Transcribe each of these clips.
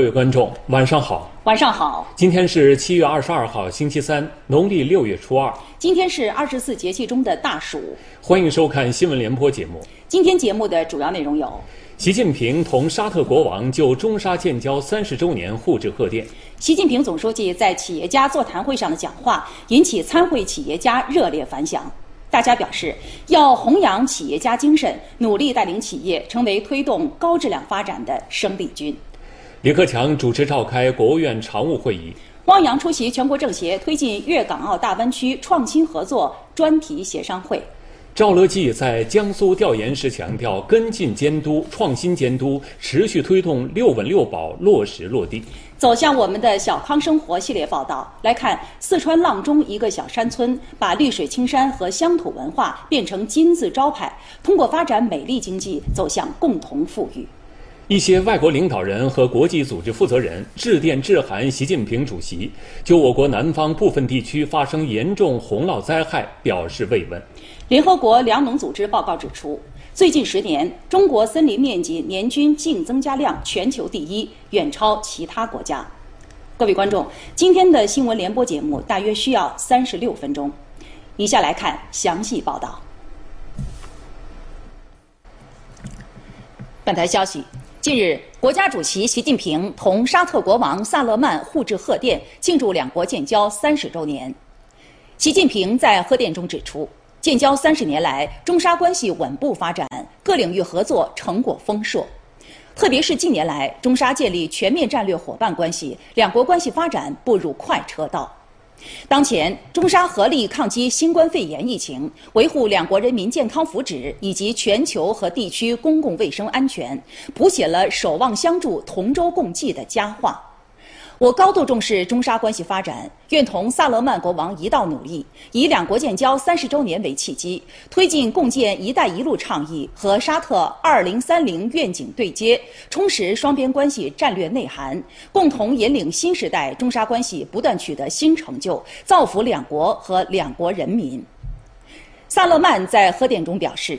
各位观众，晚上好。晚上好。今天是七月二十二号，星期三，农历六月初二。今天是二十四节气中的大暑。欢迎收看新闻联播节目。今天节目的主要内容有：习近平同沙特国王就中沙建交三十周年互致贺电；习近平总书记在企业家座谈会上的讲话引起参会企业家热烈反响。大家表示要弘扬企业家精神，努力带领企业成为推动高质量发展的生力军。李克强主持召开国务院常务会议，汪洋出席全国政协推进粤港澳大湾区创新合作专题协商会。赵乐际在江苏调研时强调，跟进监督、创新监督，持续推动“六稳六保”落实落地。走向我们的小康生活系列报道来看，四川阆中一个小山村，把绿水青山和乡土文化变成金字招牌，通过发展美丽经济，走向共同富裕。一些外国领导人和国际组织负责人致电致函习近平主席，就我国南方部分地区发生严重洪涝灾害表示慰问。联合国粮农组织报告指出，最近十年，中国森林面积年均净增加量全球第一，远超其他国家。各位观众，今天的新闻联播节目大约需要三十六分钟，以下来看详细报道。本台消息。近日，国家主席习近平同沙特国王萨勒曼互致贺电，庆祝两国建交三十周年。习近平在贺电中指出，建交三十年来，中沙关系稳步发展，各领域合作成果丰硕。特别是近年来，中沙建立全面战略伙伴关系，两国关系发展步入快车道。当前，中沙合力抗击新冠肺炎疫情，维护两国人民健康福祉以及全球和地区公共卫生安全，谱写了守望相助、同舟共济的佳话。我高度重视中沙关系发展，愿同萨勒曼国王一道努力，以两国建交三十周年为契机，推进共建“一带一路”倡议和沙特二零三零愿景对接，充实双边关系战略内涵，共同引领新时代中沙关系不断取得新成就，造福两国和两国人民。萨勒曼在贺电中表示。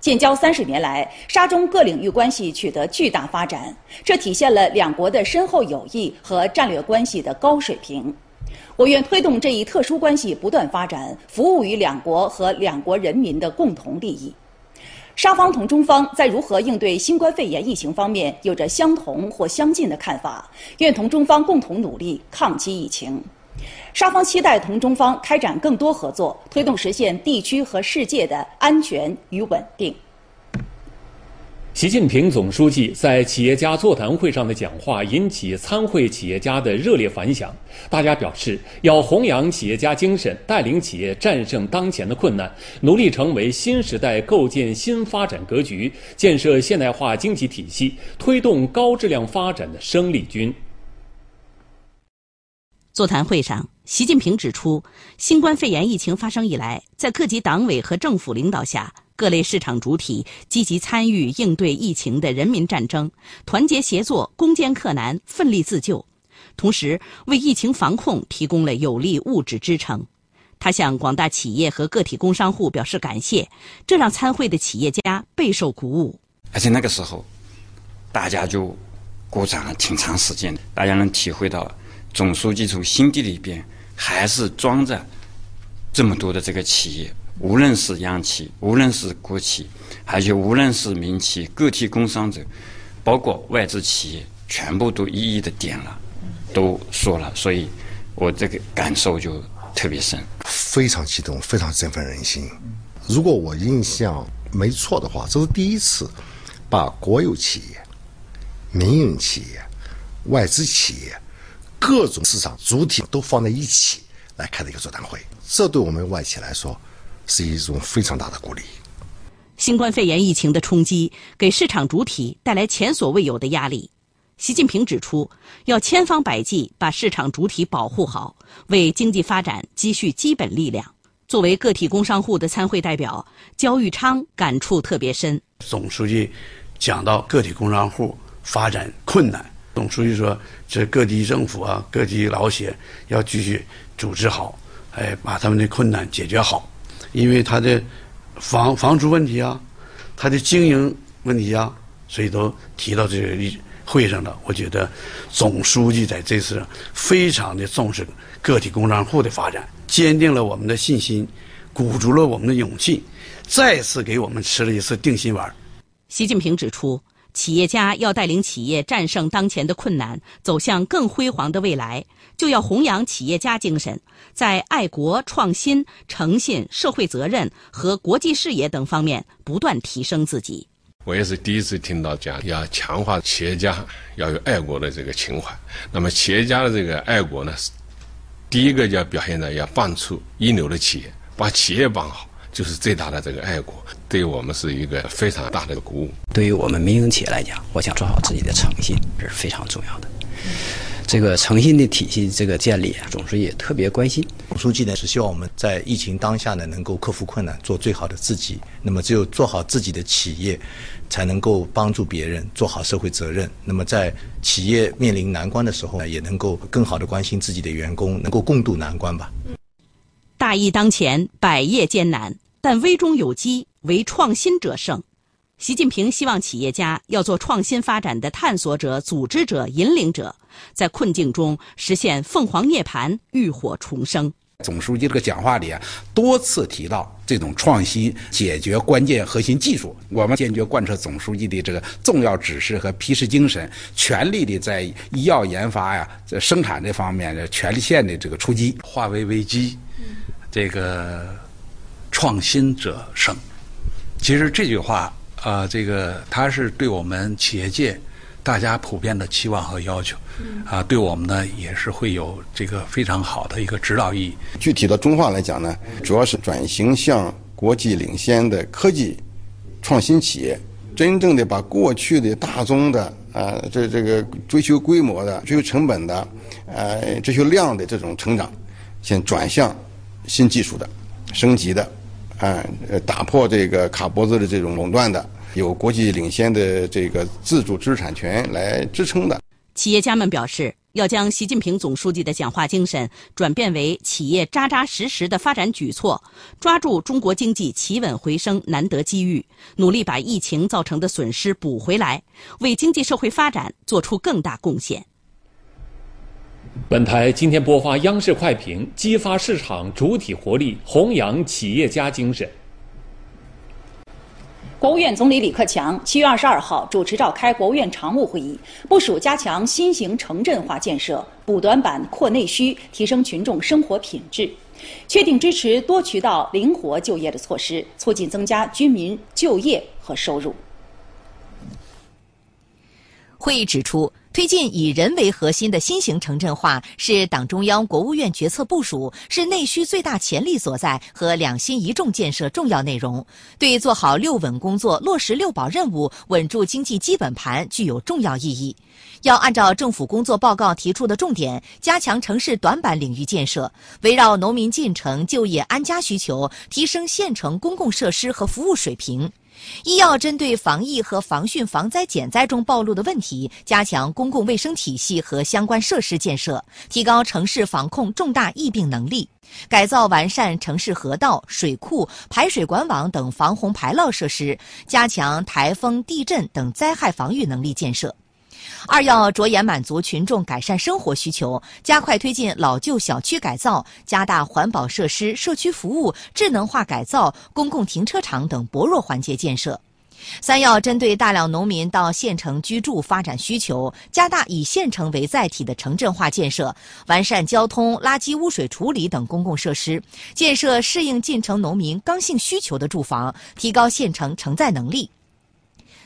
建交三十年来，沙中各领域关系取得巨大发展，这体现了两国的深厚友谊和战略关系的高水平。我愿推动这一特殊关系不断发展，服务于两国和两国人民的共同利益。沙方同中方在如何应对新冠肺炎疫情方面有着相同或相近的看法，愿同中方共同努力抗击疫情。双方期待同中方开展更多合作，推动实现地区和世界的安全与稳定。习近平总书记在企业家座谈会上的讲话引起参会企业家的热烈反响。大家表示，要弘扬企业家精神，带领企业战胜当前的困难，努力成为新时代构建新发展格局、建设现代化经济体系、推动高质量发展的生力军。座谈会上，习近平指出，新冠肺炎疫情发生以来，在各级党委和政府领导下，各类市场主体积极参与应对疫情的人民战争，团结协作，攻坚克难，奋力自救，同时为疫情防控提供了有力物质支撑。他向广大企业和个体工商户表示感谢，这让参会的企业家备受鼓舞。而且那个时候，大家就鼓掌了挺长时间，大家能体会到。总书记从心底里边还是装着这么多的这个企业，无论是央企，无论是国企，还有无论是民企、个体工商者，包括外资企业，全部都一一的点了，都说了，所以我这个感受就特别深，非常激动，非常振奋人心。如果我印象没错的话，这是第一次把国有企业、民营企业、外资企业。各种市场主体都放在一起来开的一个座谈会，这对我们外企来说是一种非常大的鼓励。新冠肺炎疫情的冲击给市场主体带来前所未有的压力。习近平指出，要千方百计把市场主体保护好，为经济发展积蓄基本力量。作为个体工商户的参会代表，焦玉昌感触特别深。总书记讲到个体工商户发展困难。总书记说：“这各级政府啊，各级老企业要继续组织好，哎，把他们的困难解决好，因为他的房房租问题啊，他的经营问题啊，所以都提到这个会上了，我觉得总书记在这次非常的重视个体工商户的发展，坚定了我们的信心，鼓足了我们的勇气，再次给我们吃了一次定心丸。习近平指出。企业家要带领企业战胜当前的困难，走向更辉煌的未来，就要弘扬企业家精神，在爱国、创新、诚信、社会责任和国际视野等方面不断提升自己。我也是第一次听到讲要强化企业家要有爱国的这个情怀。那么企业家的这个爱国呢，第一个要表现的要办出一流的企业，把企业办好。就是最大的这个爱国，对于我们是一个非常大的鼓舞。对于我们民营企业来讲，我想做好自己的诚信，这是非常重要的。这个诚信的体系这个建立啊，总书记也特别关心。总书记呢是希望我们在疫情当下呢，能够克服困难，做最好的自己。那么只有做好自己的企业，才能够帮助别人做好社会责任。那么在企业面临难关的时候呢，也能够更好的关心自己的员工，能够共度难关吧。大疫当前，百业艰难，但危中有机，唯创新者胜。习近平希望企业家要做创新发展的探索者、组织者、引领者，在困境中实现凤凰涅槃、浴火重生。总书记这个讲话里啊，多次提到这种创新解决关键核心技术。我们坚决贯彻总书记的这个重要指示和批示精神，全力的在医药研发呀、在生产这方面的全线的这个出击，化危为机。这个创新者胜，其实这句话啊，这个它是对我们企业界大家普遍的期望和要求，啊，对我们呢也是会有这个非常好的一个指导意义。具体的中化来讲呢，主要是转型向国际领先的科技创新企业，真正的把过去的大宗的啊，这这个追求规模的、追求成本的、呃追求量的这种成长，先转向。新技术的、升级的，啊，呃，打破这个卡脖子的这种垄断的，有国际领先的这个自主知识产权来支撑的。企业家们表示，要将习近平总书记的讲话精神转变为企业扎扎实实的发展举措，抓住中国经济企稳回升难得机遇，努力把疫情造成的损失补回来，为经济社会发展做出更大贡献。本台今天播发央视快评：激发市场主体活力，弘扬企业家精神。国务院总理李克强七月二十二号主持召开国务院常务会议，部署加强新型城镇化建设，补短板、扩内需，提升群众生活品质，确定支持多渠道灵活就业的措施，促进增加居民就业和收入。会议指出。推进以人为核心的新型城镇化是党中央、国务院决策部署，是内需最大潜力所在和两新一重建设重要内容，对做好六稳工作、落实六保任务、稳住经济基本盘具有重要意义。要按照政府工作报告提出的重点，加强城市短板领域建设，围绕农民进城、就业、安家需求，提升县城公共设施和服务水平。一要针对防疫和防汛防灾减灾中暴露的问题，加强公共卫生体系和相关设施建设，提高城市防控重大疫病能力，改造完善城市河道、水库、排水管网等防洪排涝设施，加强台风、地震等灾害防御能力建设。二要着眼满足群众改善生活需求，加快推进老旧小区改造，加大环保设施、社区服务、智能化改造、公共停车场等薄弱环节建设。三要针对大量农民到县城居住发展需求，加大以县城为载体的城镇化建设，完善交通、垃圾污水处理等公共设施，建设适应进城农民刚性需求的住房，提高县城承载能力。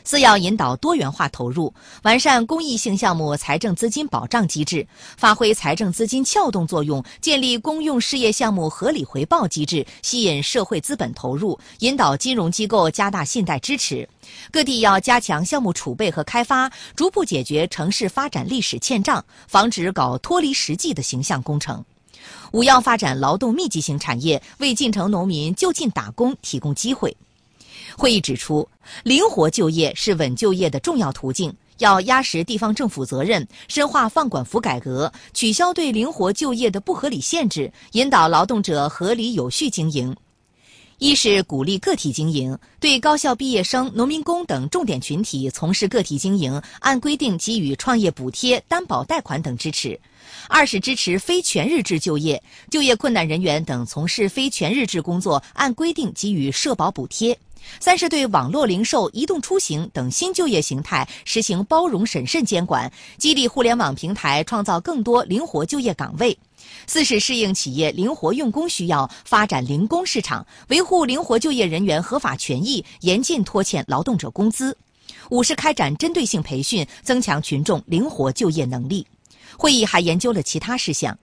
四要引导多元化投入，完善公益性项目财政资金保障机制，发挥财政资金撬动作用，建立公用事业项目合理回报机制，吸引社会资本投入，引导金融机构加大信贷支持。各地要加强项目储备和开发，逐步解决城市发展历史欠账，防止搞脱离实际的形象工程。五要发展劳动密集型产业，为进城农民就近打工提供机会。会议指出，灵活就业是稳就业的重要途径，要压实地方政府责任，深化放管服改革，取消对灵活就业的不合理限制，引导劳动者合理有序经营。一是鼓励个体经营，对高校毕业生、农民工等重点群体从事个体经营，按规定给予创业补贴、担保贷款等支持；二是支持非全日制就业，就业困难人员等从事非全日制工作，按规定给予社保补贴；三是对网络零售、移动出行等新就业形态实行包容审慎监管，激励互联网平台创造更多灵活就业岗位。四是适应企业灵活用工需要，发展零工市场，维护灵活就业人员合法权益，严禁拖欠劳动者工资。五是开展针对性培训，增强群众灵活就业能力。会议还研究了其他事项。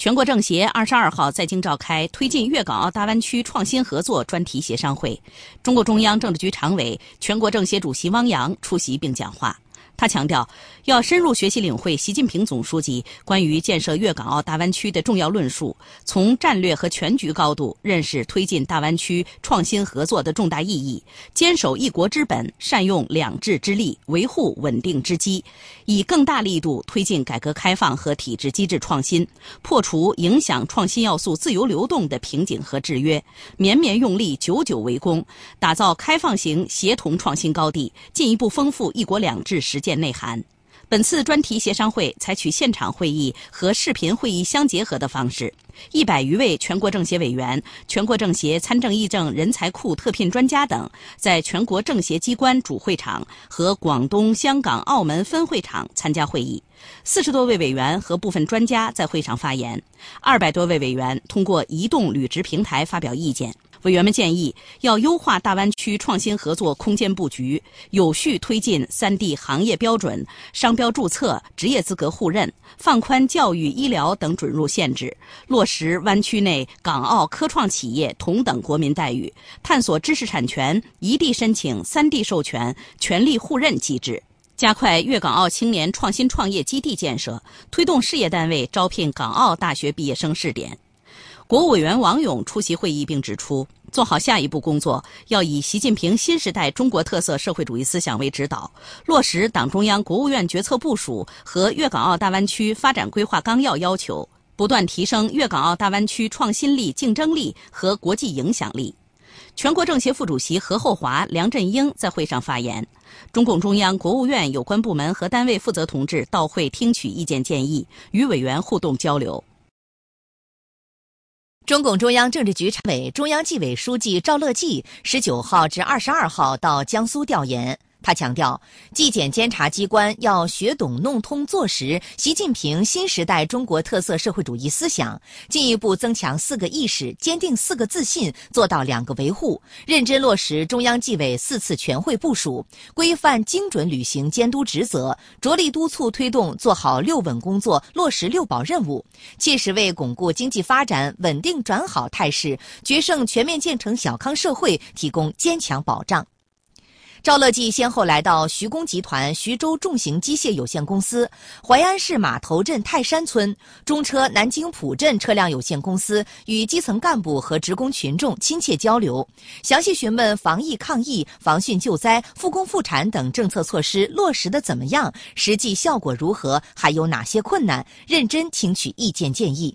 全国政协二十二号在京召开推进粤港澳大湾区创新合作专题协商会，中共中央政治局常委、全国政协主席汪洋出席并讲话。他强调，要深入学习领会习近平总书记关于建设粤港澳大湾区的重要论述，从战略和全局高度认识推进大湾区创新合作的重大意义，坚守一国之本，善用两制之力，维护稳定之基，以更大力度推进改革开放和体制机制创新，破除影响创新要素自由流动的瓶颈和制约，绵绵用力，久久为功，打造开放型协同创新高地，进一步丰富“一国两制”实践。内涵。本次专题协商会采取现场会议和视频会议相结合的方式，一百余位全国政协委员、全国政协参政议政人才库特聘专家等，在全国政协机关主会场和广东、香港、澳门分会场参加会议。四十多位委员和部分专家在会上发言，二百多位委员通过移动履职平台发表意见。委员们建议，要优化大湾区创新合作空间布局，有序推进三地行业标准、商标注册、职业资格互认，放宽教育、医疗等准入限制，落实湾区内港澳科创企业同等国民待遇，探索知识产权一地申请、三地授权、权利互认机制，加快粤港澳青年创新创业基地建设，推动事业单位招聘港澳大学毕业生试点。国务委员王勇出席会议并指出，做好下一步工作，要以习近平新时代中国特色社会主义思想为指导，落实党中央、国务院决策部署和粤港澳大湾区发展规划纲要要求，不断提升粤港澳大湾区创新力、竞争力和国际影响力。全国政协副主席何厚华、梁振英在会上发言，中共中央、国务院有关部门和单位负责同志到会听取意见建议，与委员互动交流。中共中央政治局常委、中央纪委书记赵乐际十九号至二十二号到江苏调研。他强调，纪检监察机关要学懂、弄通、做实习近平新时代中国特色社会主义思想，进一步增强四个意识，坚定四个自信，做到两个维护，认真落实中央纪委四次全会部署，规范精准履行监督职责，着力督促推动做好六稳工作，落实六保任务，切实为巩固经济发展稳定转好态势，决胜全面建成小康社会提供坚强保障。赵乐际先后来到徐工集团徐州重型机械有限公司、淮安市码头镇泰山村、中车南京浦镇车辆有限公司，与基层干部和职工群众亲切交流，详细询问防疫抗疫、防汛救灾、复工复产等政策措施落实的怎么样，实际效果如何，还有哪些困难，认真听取意见建议。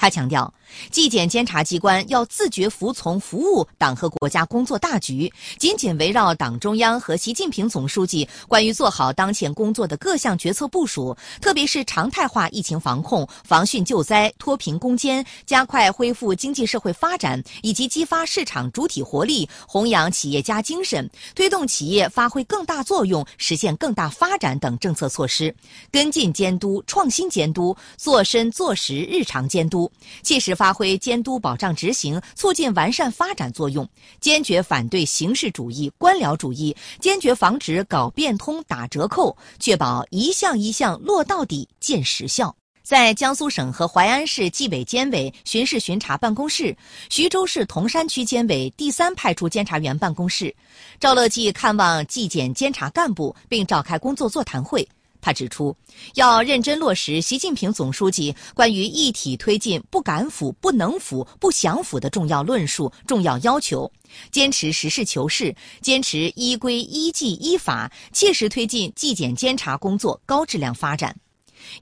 他强调，纪检监察机关要自觉服从、服务党和国家工作大局，紧紧围绕党中央和习近平总书记关于做好当前工作的各项决策部署，特别是常态化疫情防控、防汛救灾、脱贫攻坚、加快恢复经济社会发展以及激发市场主体活力、弘扬企业家精神、推动企业发挥更大作用、实现更大发展等政策措施，跟进监督、创新监督，做深做实日常监督。切实发挥监督保障执行、促进完善发展作用，坚决反对形式主义、官僚主义，坚决防止搞变通、打折扣，确保一项一项落到底、见实效。在江苏省和淮安市纪委监委巡视巡查办公室、徐州市铜山区监委第三派出监察员办公室，赵乐际看望纪检监察干部，并召开工作座谈会。他指出，要认真落实习近平总书记关于一体推进不敢腐、不能腐、不想腐的重要论述、重要要求，坚持实事求是，坚持依规依纪依法，切实推进纪检监察工作高质量发展。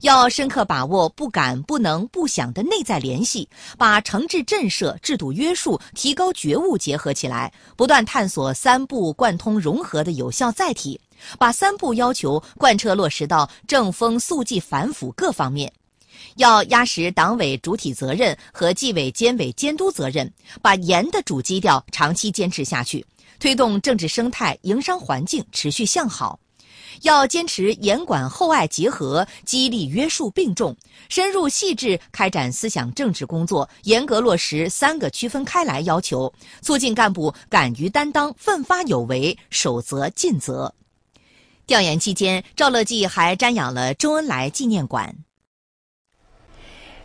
要深刻把握不敢、不能、不想的内在联系，把惩治震慑、制度约束、提高觉悟结合起来，不断探索三步贯通融合的有效载体，把三步要求贯彻落实到正风肃纪反腐各方面。要压实党委主体责任和纪委监委监督责任，把严的主基调长期坚持下去，推动政治生态、营商环境持续向好。要坚持严管厚爱结合，激励约束并重，深入细致开展思想政治工作，严格落实三个区分开来要求，促进干部敢于担当、奋发有为、守责尽责。调研期间，赵乐际还瞻仰了周恩来纪念馆。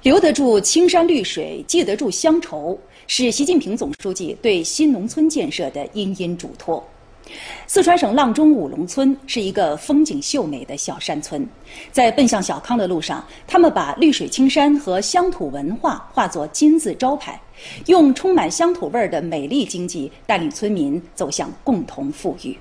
留得住青山绿水，记得住乡愁，是习近平总书记对新农村建设的殷殷嘱托。四川省阆中五龙村是一个风景秀美的小山村，在奔向小康的路上，他们把绿水青山和乡土文化化作金字招牌，用充满乡土味儿的美丽经济带领村民走向共同富裕。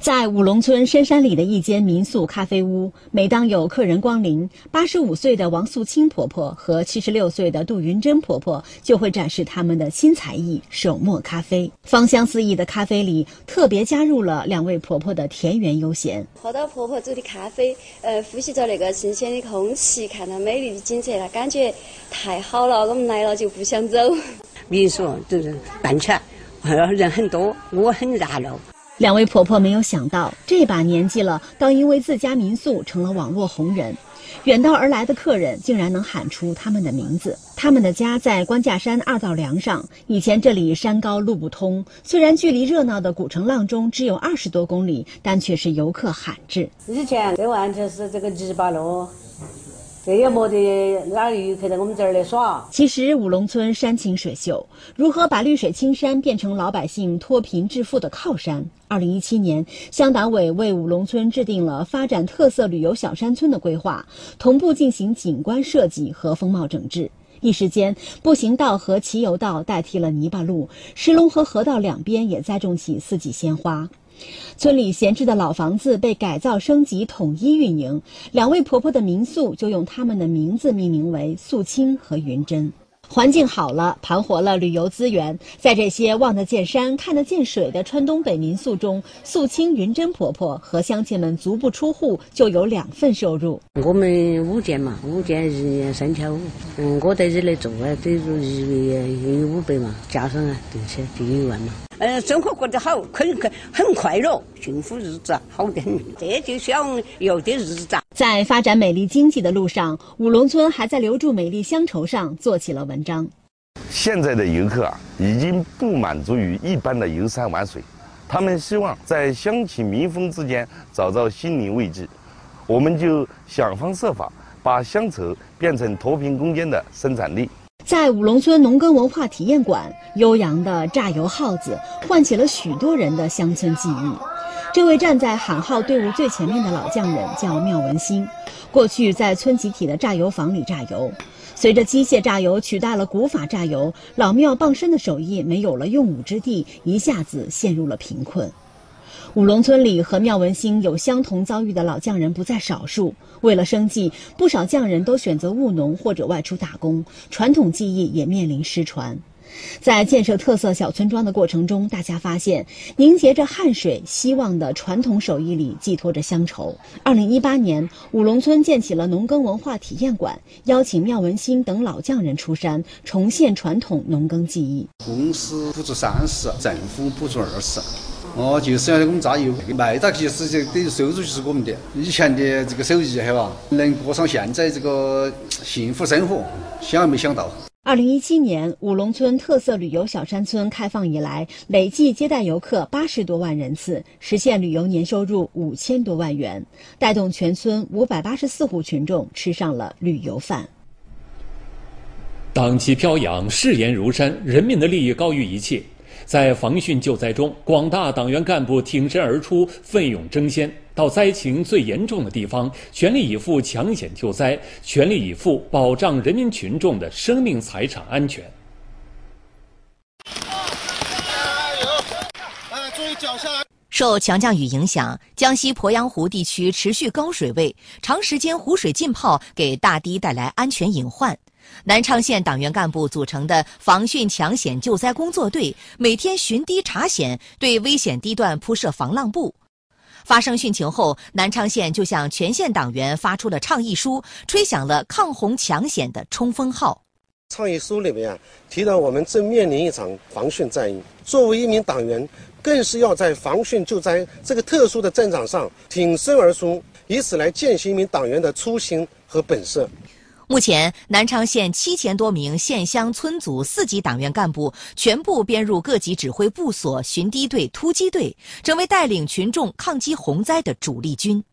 在五龙村深山里的一间民宿咖啡屋，每当有客人光临，八十五岁的王素清婆婆和七十六岁的杜云珍婆婆就会展示他们的新才艺——手磨咖啡。芳香四溢的咖啡里，特别加入了两位婆婆的田园悠闲。喝到婆婆煮的咖啡，呃，呼吸着那个新鲜的空气，看到美丽的景色，那感觉太好了。我们来了就不想走。民宿就是办起来，人很多，我很热闹。两位婆婆没有想到，这把年纪了，倒因为自家民宿成了网络红人，远道而来的客人竟然能喊出他们的名字。他们的家在关架山二道梁上，以前这里山高路不通，虽然距离热闹的古城阆中只有二十多公里，但却是游客罕至。以前这完全是这个泥巴路。这也没得哪个游客在我们这儿来耍。其实五龙村山清水秀，如何把绿水青山变成老百姓脱贫致富的靠山？二零一七年，乡党委为五龙村制定了发展特色旅游小山村的规划，同步进行景观设计和风貌整治。一时间，步行道和骑游道代替了泥巴路，石龙河河道两边也栽种起四季鲜花。村里闲置的老房子被改造升级，统一运营。两位婆婆的民宿就用他们的名字命名为素清和云珍。环境好了，盘活了旅游资源。在这些望得见山、看得见水的川东北民宿中，素清、云珍婆婆和乡亲们足不出户就有两份收入。我们五间嘛，五间一年三千五。嗯，我在这里做啊，等于一个月有五百嘛，加上啊，定起就一万嘛。嗯，生活过得好，很很很快乐，幸福日子好得很。这就想有的日子。在发展美丽经济的路上，五龙村还在留住美丽乡愁上做起了文章。现在的游客啊，已经不满足于一般的游山玩水，他们希望在乡情民风之间找到心灵慰藉。我们就想方设法把乡愁变成脱贫攻坚的生产力。在五龙村农耕文化体验馆，悠扬的榨油号子唤起了许多人的乡村记忆。这位站在喊号队伍最前面的老匠人叫妙文新，过去在村集体的榨油坊里榨油。随着机械榨油取代了古法榨油，老庙傍身的手艺没有了用武之地，一下子陷入了贫困。五龙村里和妙文兴有相同遭遇的老匠人不在少数，为了生计，不少匠人都选择务农或者外出打工，传统技艺也面临失传。在建设特色小村庄的过程中，大家发现凝结着汗水、希望的传统手艺里寄托着乡愁。二零一八年，五龙村建起了农耕文化体验馆，邀请妙文新等老匠人出山，重现传统农耕技艺。公司补助三十，政府补助二十。哦，就是要我们榨油卖到其实就等于收入就是我们的。以前的这个手艺，晓得吧？能过上现在这个幸福生活，想也没想到。二零一七年，五龙村特色旅游小山村开放以来，累计接待游客八十多万人次，实现旅游年收入五千多万元，带动全村五百八十四户群众吃上了旅游饭。党旗飘扬，誓言如山，人民的利益高于一切。在防汛救灾中，广大党员干部挺身而出，奋勇争先。到灾情最严重的地方，全力以赴抢险救灾，全力以赴保障人民群众的生命财产安全。加油！来，注意脚下。受强降雨影响，江西鄱阳湖地区持续高水位，长时间湖水浸泡给大堤带来安全隐患。南昌县党员干部组成的防汛抢险救灾工作队每天巡堤查险，对危险堤段铺设防浪布。发生汛情后，南昌县就向全县党员发出了倡议书，吹响了抗洪抢险的冲锋号。倡议书里面啊，提到我们正面临一场防汛战役，作为一名党员，更是要在防汛救灾这个特殊的战场上挺身而出，以此来践行一名党员的初心和本色。目前，南昌县七千多名县乡村组四级党员干部全部编入各级指挥部所巡堤队、突击队，成为带领群众抗击洪灾的主力军。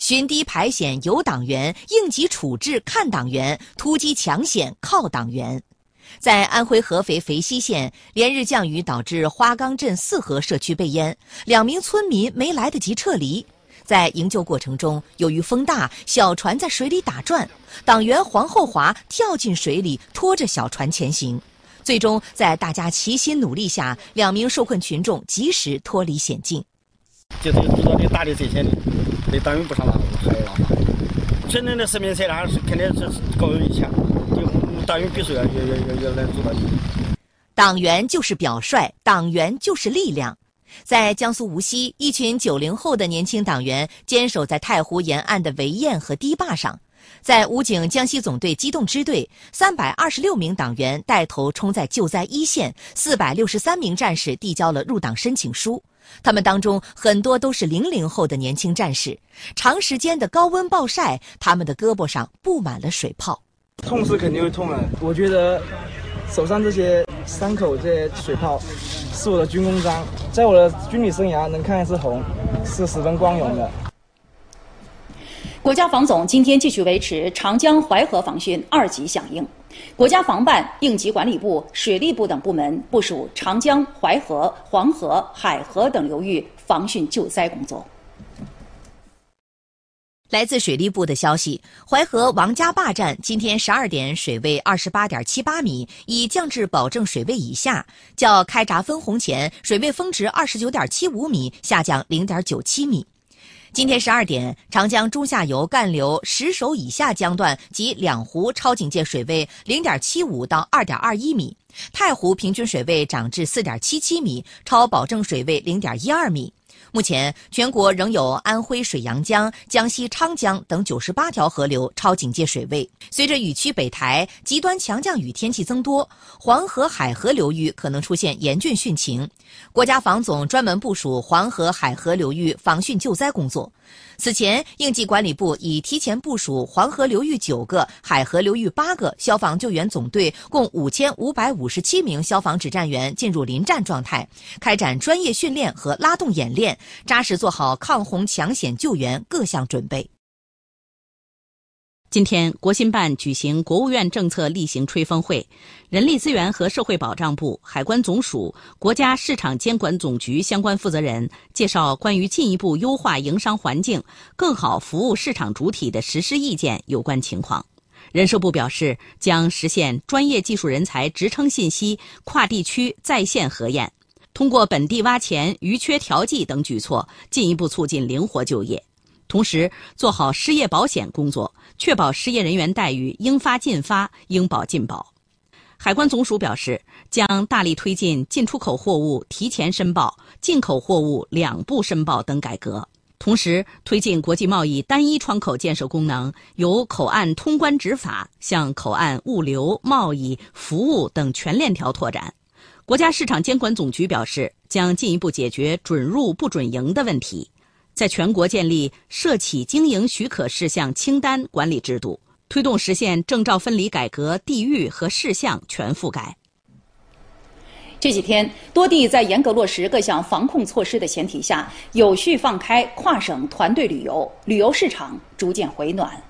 巡堤排险有党员，应急处置看党员，突击抢险靠党员。在安徽合肥肥西县，连日降雨导致花岗镇四河社区被淹，两名村民没来得及撤离。在营救过程中，由于风大，小船在水里打转。党员黄厚华跳进水里，拖着小船前行。最终，在大家齐心努力下，两名受困群众及时脱离险境。就这个遇到这大的这些的，对党员不上了还要拉真正的生命财产是肯定是高于一切，党员必须要要要要要来做到。党员就是表率，党员就是力量。在江苏无锡，一群九零后的年轻党员坚守在太湖沿岸的围堰和堤坝上，在武警江西总队机动支队，三百二十六名党员带头冲在救灾一线，四百六十三名战士递交了入党申请书。他们当中很多都是零零后的年轻战士，长时间的高温暴晒，他们的胳膊上布满了水泡。痛是肯定会痛啊，我觉得。手上这些伤口、这些水泡，是我的军功章，在我的军旅生涯能看一次红，是十分光荣的。国家防总今天继续维持长江淮河防汛二级响应，国家防办、应急管理部、水利部等部门部署长江、淮河、黄河、海河等流域防汛救灾工作。来自水利部的消息，淮河王家坝站今天十二点水位二十八点七八米，已降至保证水位以下，较开闸分洪前水位峰值二十九点七五米下降零点九七米。今天十二点，长江中下游干流十手以下江段及两湖超警戒水位零点七五到二点二一米，太湖平均水位涨至四点七七米，超保证水位零点一二米。目前，全国仍有安徽水阳江、江西昌江等九十八条河流超警戒水位。随着雨区北抬，极端强降雨天气增多，黄河、海河流域可能出现严峻汛情。国家防总专门部署黄河、海河流域防汛救灾工作。此前，应急管理部已提前部署黄河流域九个、海河流域八个消防救援总队，共五千五百五十七名消防指战员进入临战状态，开展专业训练和拉动演练，扎实做好抗洪抢险救援各项准备。今天，国新办举行国务院政策例行吹风会，人力资源和社会保障部、海关总署、国家市场监管总局相关负责人介绍关于进一步优化营商环境、更好服务市场主体的实施意见有关情况。人社部表示，将实现专业技术人才职称信息跨地区在线核验，通过本地挖潜、余缺调剂等举措，进一步促进灵活就业。同时，做好失业保险工作，确保失业人员待遇应发尽发、应保尽保。海关总署表示，将大力推进进出口货物提前申报、进口货物两步申报等改革，同时推进国际贸易单一窗口建设功能由口岸通关执法向口岸物流、贸易、服务等全链条拓展。国家市场监管总局表示，将进一步解决准入不准营的问题。在全国建立涉企经营许可事项清单管理制度，推动实现证照分离改革地域和事项全覆盖。这几天，多地在严格落实各项防控措施的前提下，有序放开跨省团队旅游，旅游市场逐渐回暖。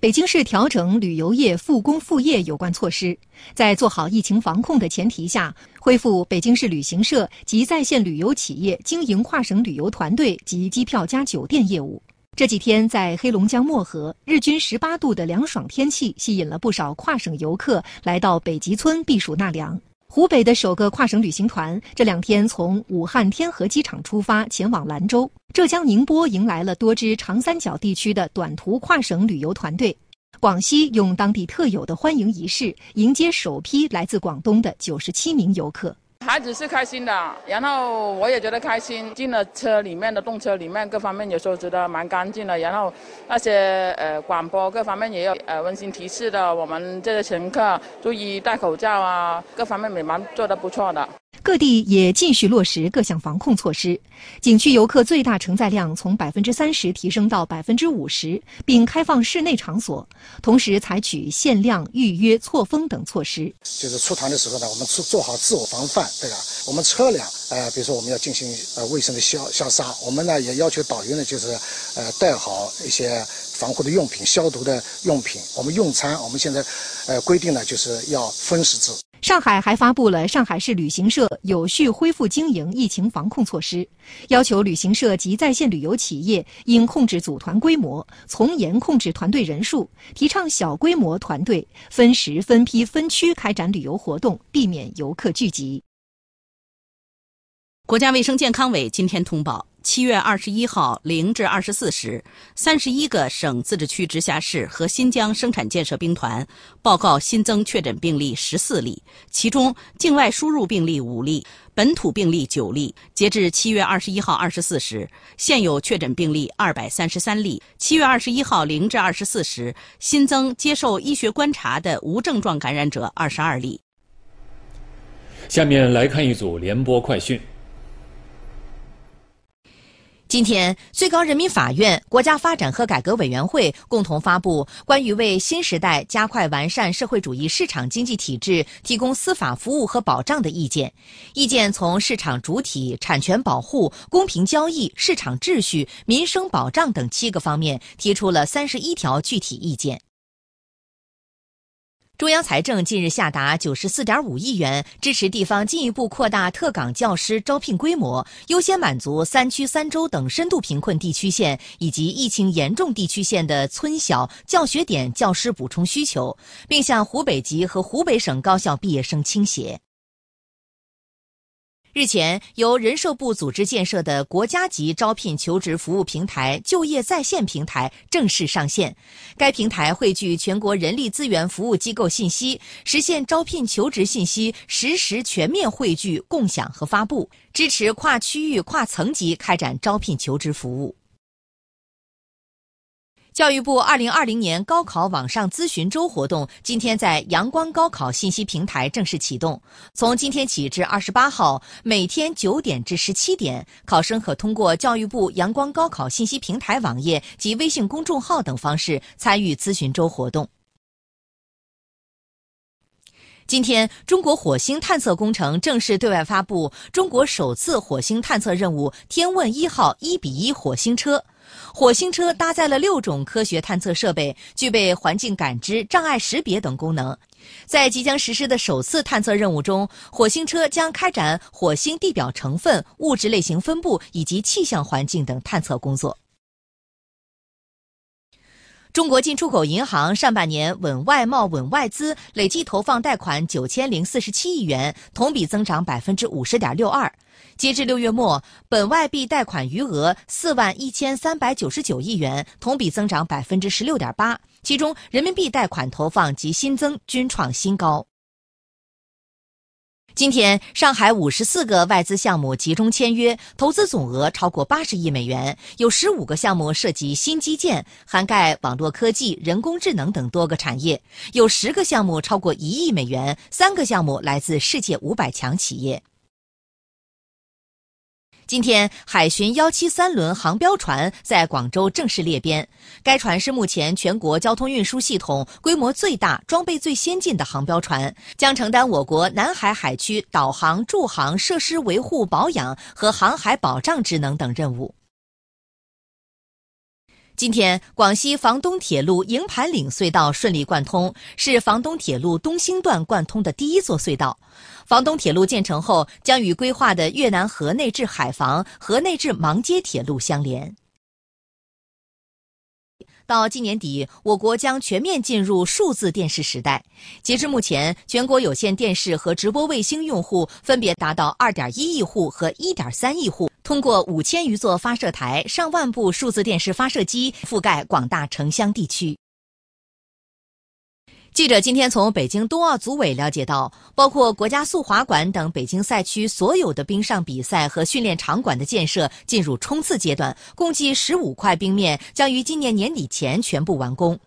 北京市调整旅游业复工复业有关措施，在做好疫情防控的前提下，恢复北京市旅行社及在线旅游企业经营跨省旅游团队及机票加酒店业务。这几天，在黑龙江漠河，日均十八度的凉爽天气吸引了不少跨省游客来到北极村避暑纳凉。湖北的首个跨省旅行团这两天从武汉天河机场出发，前往兰州。浙江宁波迎来了多支长三角地区的短途跨省旅游团队。广西用当地特有的欢迎仪式迎接首批来自广东的九十七名游客。孩子是开心的，然后我也觉得开心。进了车里面的动车里面，各方面有时候觉得蛮干净的。然后那些呃广播各方面也有呃温馨提示的，我们这些乘客注意戴口罩啊，各方面也蛮做的不错的。各地也继续落实各项防控措施，景区游客最大承载量从百分之三十提升到百分之五十，并开放室内场所，同时采取限量、预约、错峰等措施。就是出团的时候呢，我们做做好自我防范，对吧？我们车辆，呃，比如说我们要进行呃卫生的消消杀，我们呢也要求导游呢就是呃带好一些防护的用品、消毒的用品。我们用餐，我们现在呃规定呢就是要分时制。上海还发布了上海市旅行社有序恢复经营疫情防控措施，要求旅行社及在线旅游企业应控制组团规模，从严控制团队人数，提倡小规模团队分时、分批、分区开展旅游活动，避免游客聚集。国家卫生健康委今天通报。七月二十一号零至二十四时，三十一个省、自治区、直辖市和新疆生产建设兵团报告新增确诊病例十四例，其中境外输入病例五例，本土病例九例。截至七月二十一号二十四时，现有确诊病例二百三十三例。七月二十一号零至二十四时，新增接受医学观察的无症状感染者二十二例。下面来看一组联播快讯。今天，最高人民法院、国家发展和改革委员会共同发布《关于为新时代加快完善社会主义市场经济体制提供司法服务和保障的意见》。意见从市场主体、产权保护、公平交易、市场秩序、民生保障等七个方面提出了三十一条具体意见。中央财政近日下达九十四点五亿元，支持地方进一步扩大特岗教师招聘规模，优先满足三区三州等深度贫困地区县以及疫情严重地区县的村小教学点教师补充需求，并向湖北籍和湖北省高校毕业生倾斜。日前，由人社部组织建设的国家级招聘求职服务平台“就业在线”平台正式上线。该平台汇聚全国人力资源服务机构信息，实现招聘求职信息实时全面汇聚、共享和发布，支持跨区域、跨层级开展招聘求职服务。教育部二零二零年高考网上咨询周活动今天在阳光高考信息平台正式启动。从今天起至二十八号，每天九点至十七点，考生可通过教育部阳光高考信息平台网页及微信公众号等方式参与咨询周活动。今天，中国火星探测工程正式对外发布中国首次火星探测任务“天问一号”一比一火星车。火星车搭载了六种科学探测设备，具备环境感知、障碍识别等功能。在即将实施的首次探测任务中，火星车将开展火星地表成分、物质类型分布以及气象环境等探测工作。中国进出口银行上半年稳外贸、稳外资累计投放贷款九千零四十七亿元，同比增长百分之五十点六二。截至六月末，本外币贷款余额四万一千三百九十九亿元，同比增长百分之十六点八。其中，人民币贷款投放及新增均创新高。今天，上海五十四个外资项目集中签约，投资总额超过八十亿美元，有十五个项目涉及新基建，涵盖网络科技、人工智能等多个产业；有十个项目超过一亿美元，三个项目来自世界五百强企业。今天，海巡幺七三轮航标船在广州正式列编。该船是目前全国交通运输系统规模最大、装备最先进的航标船，将承担我国南海海区导航、驻航、设施维护保养和航海保障职能等任务。今天，广西房东铁路营盘岭隧道顺利贯通，是房东铁路东兴段贯通的第一座隧道。房东铁路建成后，将与规划的越南河内至海防、河内至芒街铁路相连。到今年底，我国将全面进入数字电视时代。截至目前，全国有线电视和直播卫星用户分别达到2.1亿户和1.3亿户，通过五千余座发射台、上万部数字电视发射机，覆盖广大城乡地区。记者今天从北京冬奥组委了解到，包括国家速滑馆等北京赛区所有的冰上比赛和训练场馆的建设进入冲刺阶段，共计十五块冰面将于今年年底前全部完工。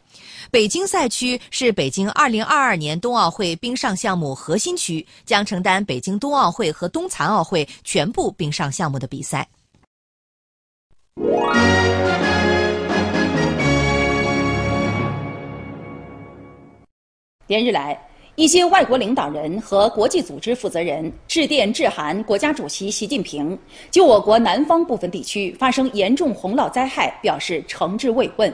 北京赛区是北京2022年冬奥会冰上项目核心区，将承担北京冬奥会和冬残奥会全部冰上项目的比赛。连日来，一些外国领导人和国际组织负责人致电致函国家主席习近平，就我国南方部分地区发生严重洪涝灾害表示诚挚慰问。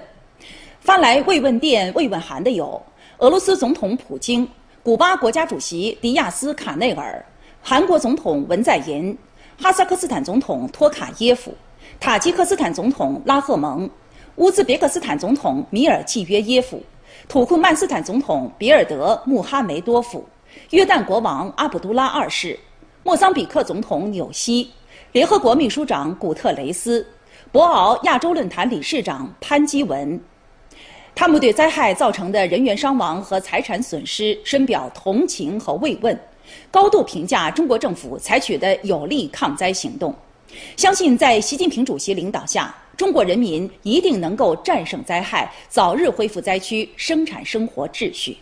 发来慰问电、慰问函的有俄罗斯总统普京、古巴国家主席迪亚斯卡内尔、韩国总统文在寅、哈萨克斯坦总统托卡耶夫、塔吉克斯坦总统拉赫蒙、乌兹别克斯坦总统米尔季约耶夫。土库曼斯坦总统比尔德·穆哈梅多夫、约旦国王阿卜杜拉二世、莫桑比克总统纽西、联合国秘书长古特雷斯、博鳌亚洲论坛理事长潘基文，他们对灾害造成的人员伤亡和财产损失深表同情和慰问，高度评价中国政府采取的有力抗灾行动，相信在习近平主席领导下。中国人民一定能够战胜灾害，早日恢复灾区生产生活秩序。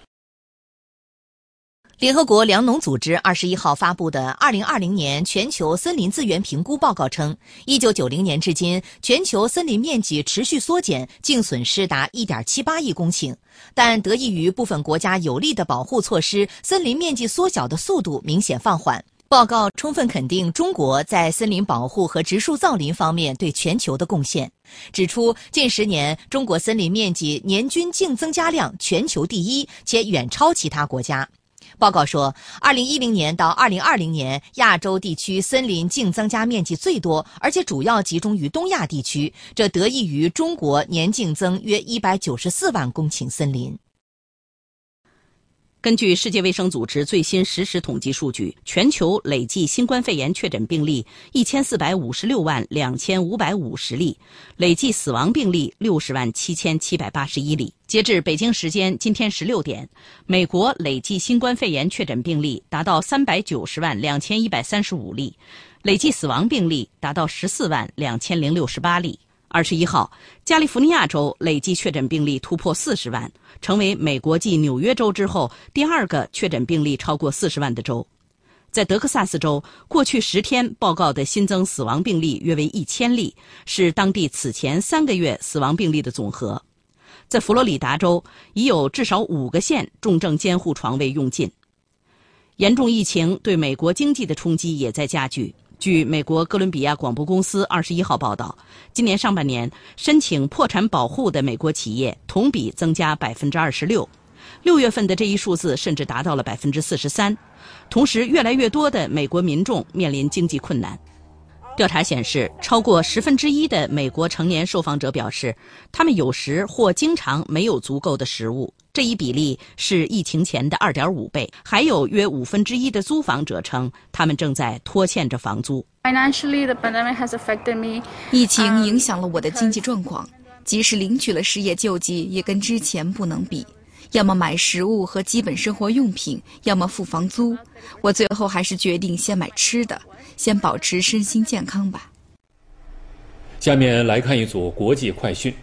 联合国粮农组织二十一号发布的二零二零年全球森林资源评估报告称，一九九零年至今，全球森林面积持续缩减，净损失达一点七八亿公顷。但得益于部分国家有力的保护措施，森林面积缩小的速度明显放缓。报告充分肯定中国在森林保护和植树造林方面对全球的贡献，指出近十年中国森林面积年均净增加量全球第一，且远超其他国家。报告说，二零一零年到二零二零年，亚洲地区森林净增加面积最多，而且主要集中于东亚地区，这得益于中国年净增约一百九十四万公顷森林。根据世界卫生组织最新实时统计数据，全球累计新冠肺炎确诊病例一千四百五十六万两千五百五十例，累计死亡病例六十万七千七百八十一例。截至北京时间今天十六点，美国累计新冠肺炎确诊病例达到三百九十万两千一百三十五例，累计死亡病例达到十四万两千零六十八例。二十一号，加利福尼亚州累计确诊病例突破四十万，成为美国继纽约州之后第二个确诊病例超过四十万的州。在德克萨斯州，过去十天报告的新增死亡病例约为一千例，是当地此前三个月死亡病例的总和。在佛罗里达州，已有至少五个县重症监护床位用尽。严重疫情对美国经济的冲击也在加剧。据美国哥伦比亚广播公司二十一号报道，今年上半年申请破产保护的美国企业同比增加百分之二十六，六月份的这一数字甚至达到了百分之四十三。同时，越来越多的美国民众面临经济困难。调查显示，超过十分之一的美国成年受访者表示，他们有时或经常没有足够的食物。这一比例是疫情前的二点五倍，还有约五分之一的租房者称，他们正在拖欠着房租。疫情影响了我的经济状况，即使领取了失业救济，也跟之前不能比。要么买食物和基本生活用品，要么付房租。我最后还是决定先买吃的，先保持身心健康吧。下面来看一组国际快讯。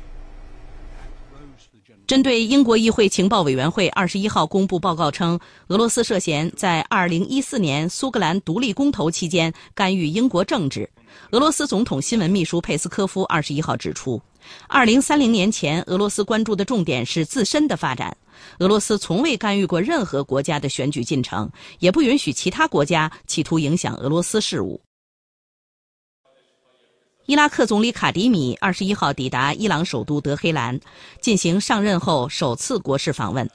针对英国议会情报委员会二十一号公布报告称，俄罗斯涉嫌在二零一四年苏格兰独立公投期间干预英国政治。俄罗斯总统新闻秘书佩斯科夫二十一号指出，二零三零年前，俄罗斯关注的重点是自身的发展。俄罗斯从未干预过任何国家的选举进程，也不允许其他国家企图影响俄罗斯事务。伊拉克总理卡迪米二十一号抵达伊朗首都德黑兰，进行上任后首次国事访问。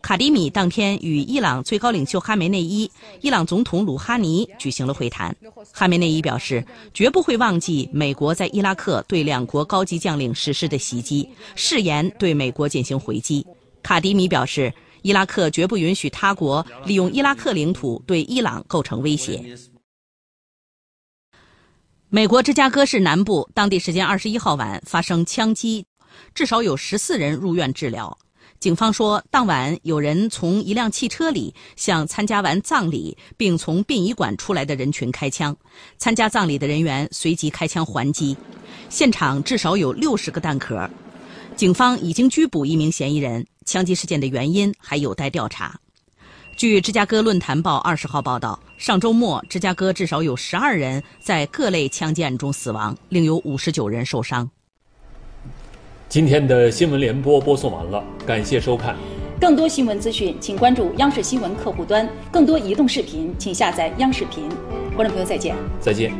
卡迪米当天与伊朗最高领袖哈梅内伊、伊朗总统鲁哈尼举行了会谈。哈梅内伊表示，绝不会忘记美国在伊拉克对两国高级将领实施的袭击，誓言对美国进行回击。卡迪米表示，伊拉克绝不允许他国利用伊拉克领土对伊朗构成威胁。美国芝加哥市南部当地时间二十一号晚发生枪击，至少有十四人入院治疗。警方说，当晚有人从一辆汽车里向参加完葬礼并从殡仪馆出来的人群开枪，参加葬礼的人员随即开枪还击，现场至少有六十个弹壳。警方已经拘捕一名嫌疑人，枪击事件的原因还有待调查。据芝加哥论坛报二十号报道，上周末芝加哥至少有十二人在各类枪击案中死亡，另有五十九人受伤。今天的新闻联播播送完了，感谢收看。更多新闻资讯，请关注央视新闻客户端；更多移动视频，请下载央视频。观众朋友，再见。再见。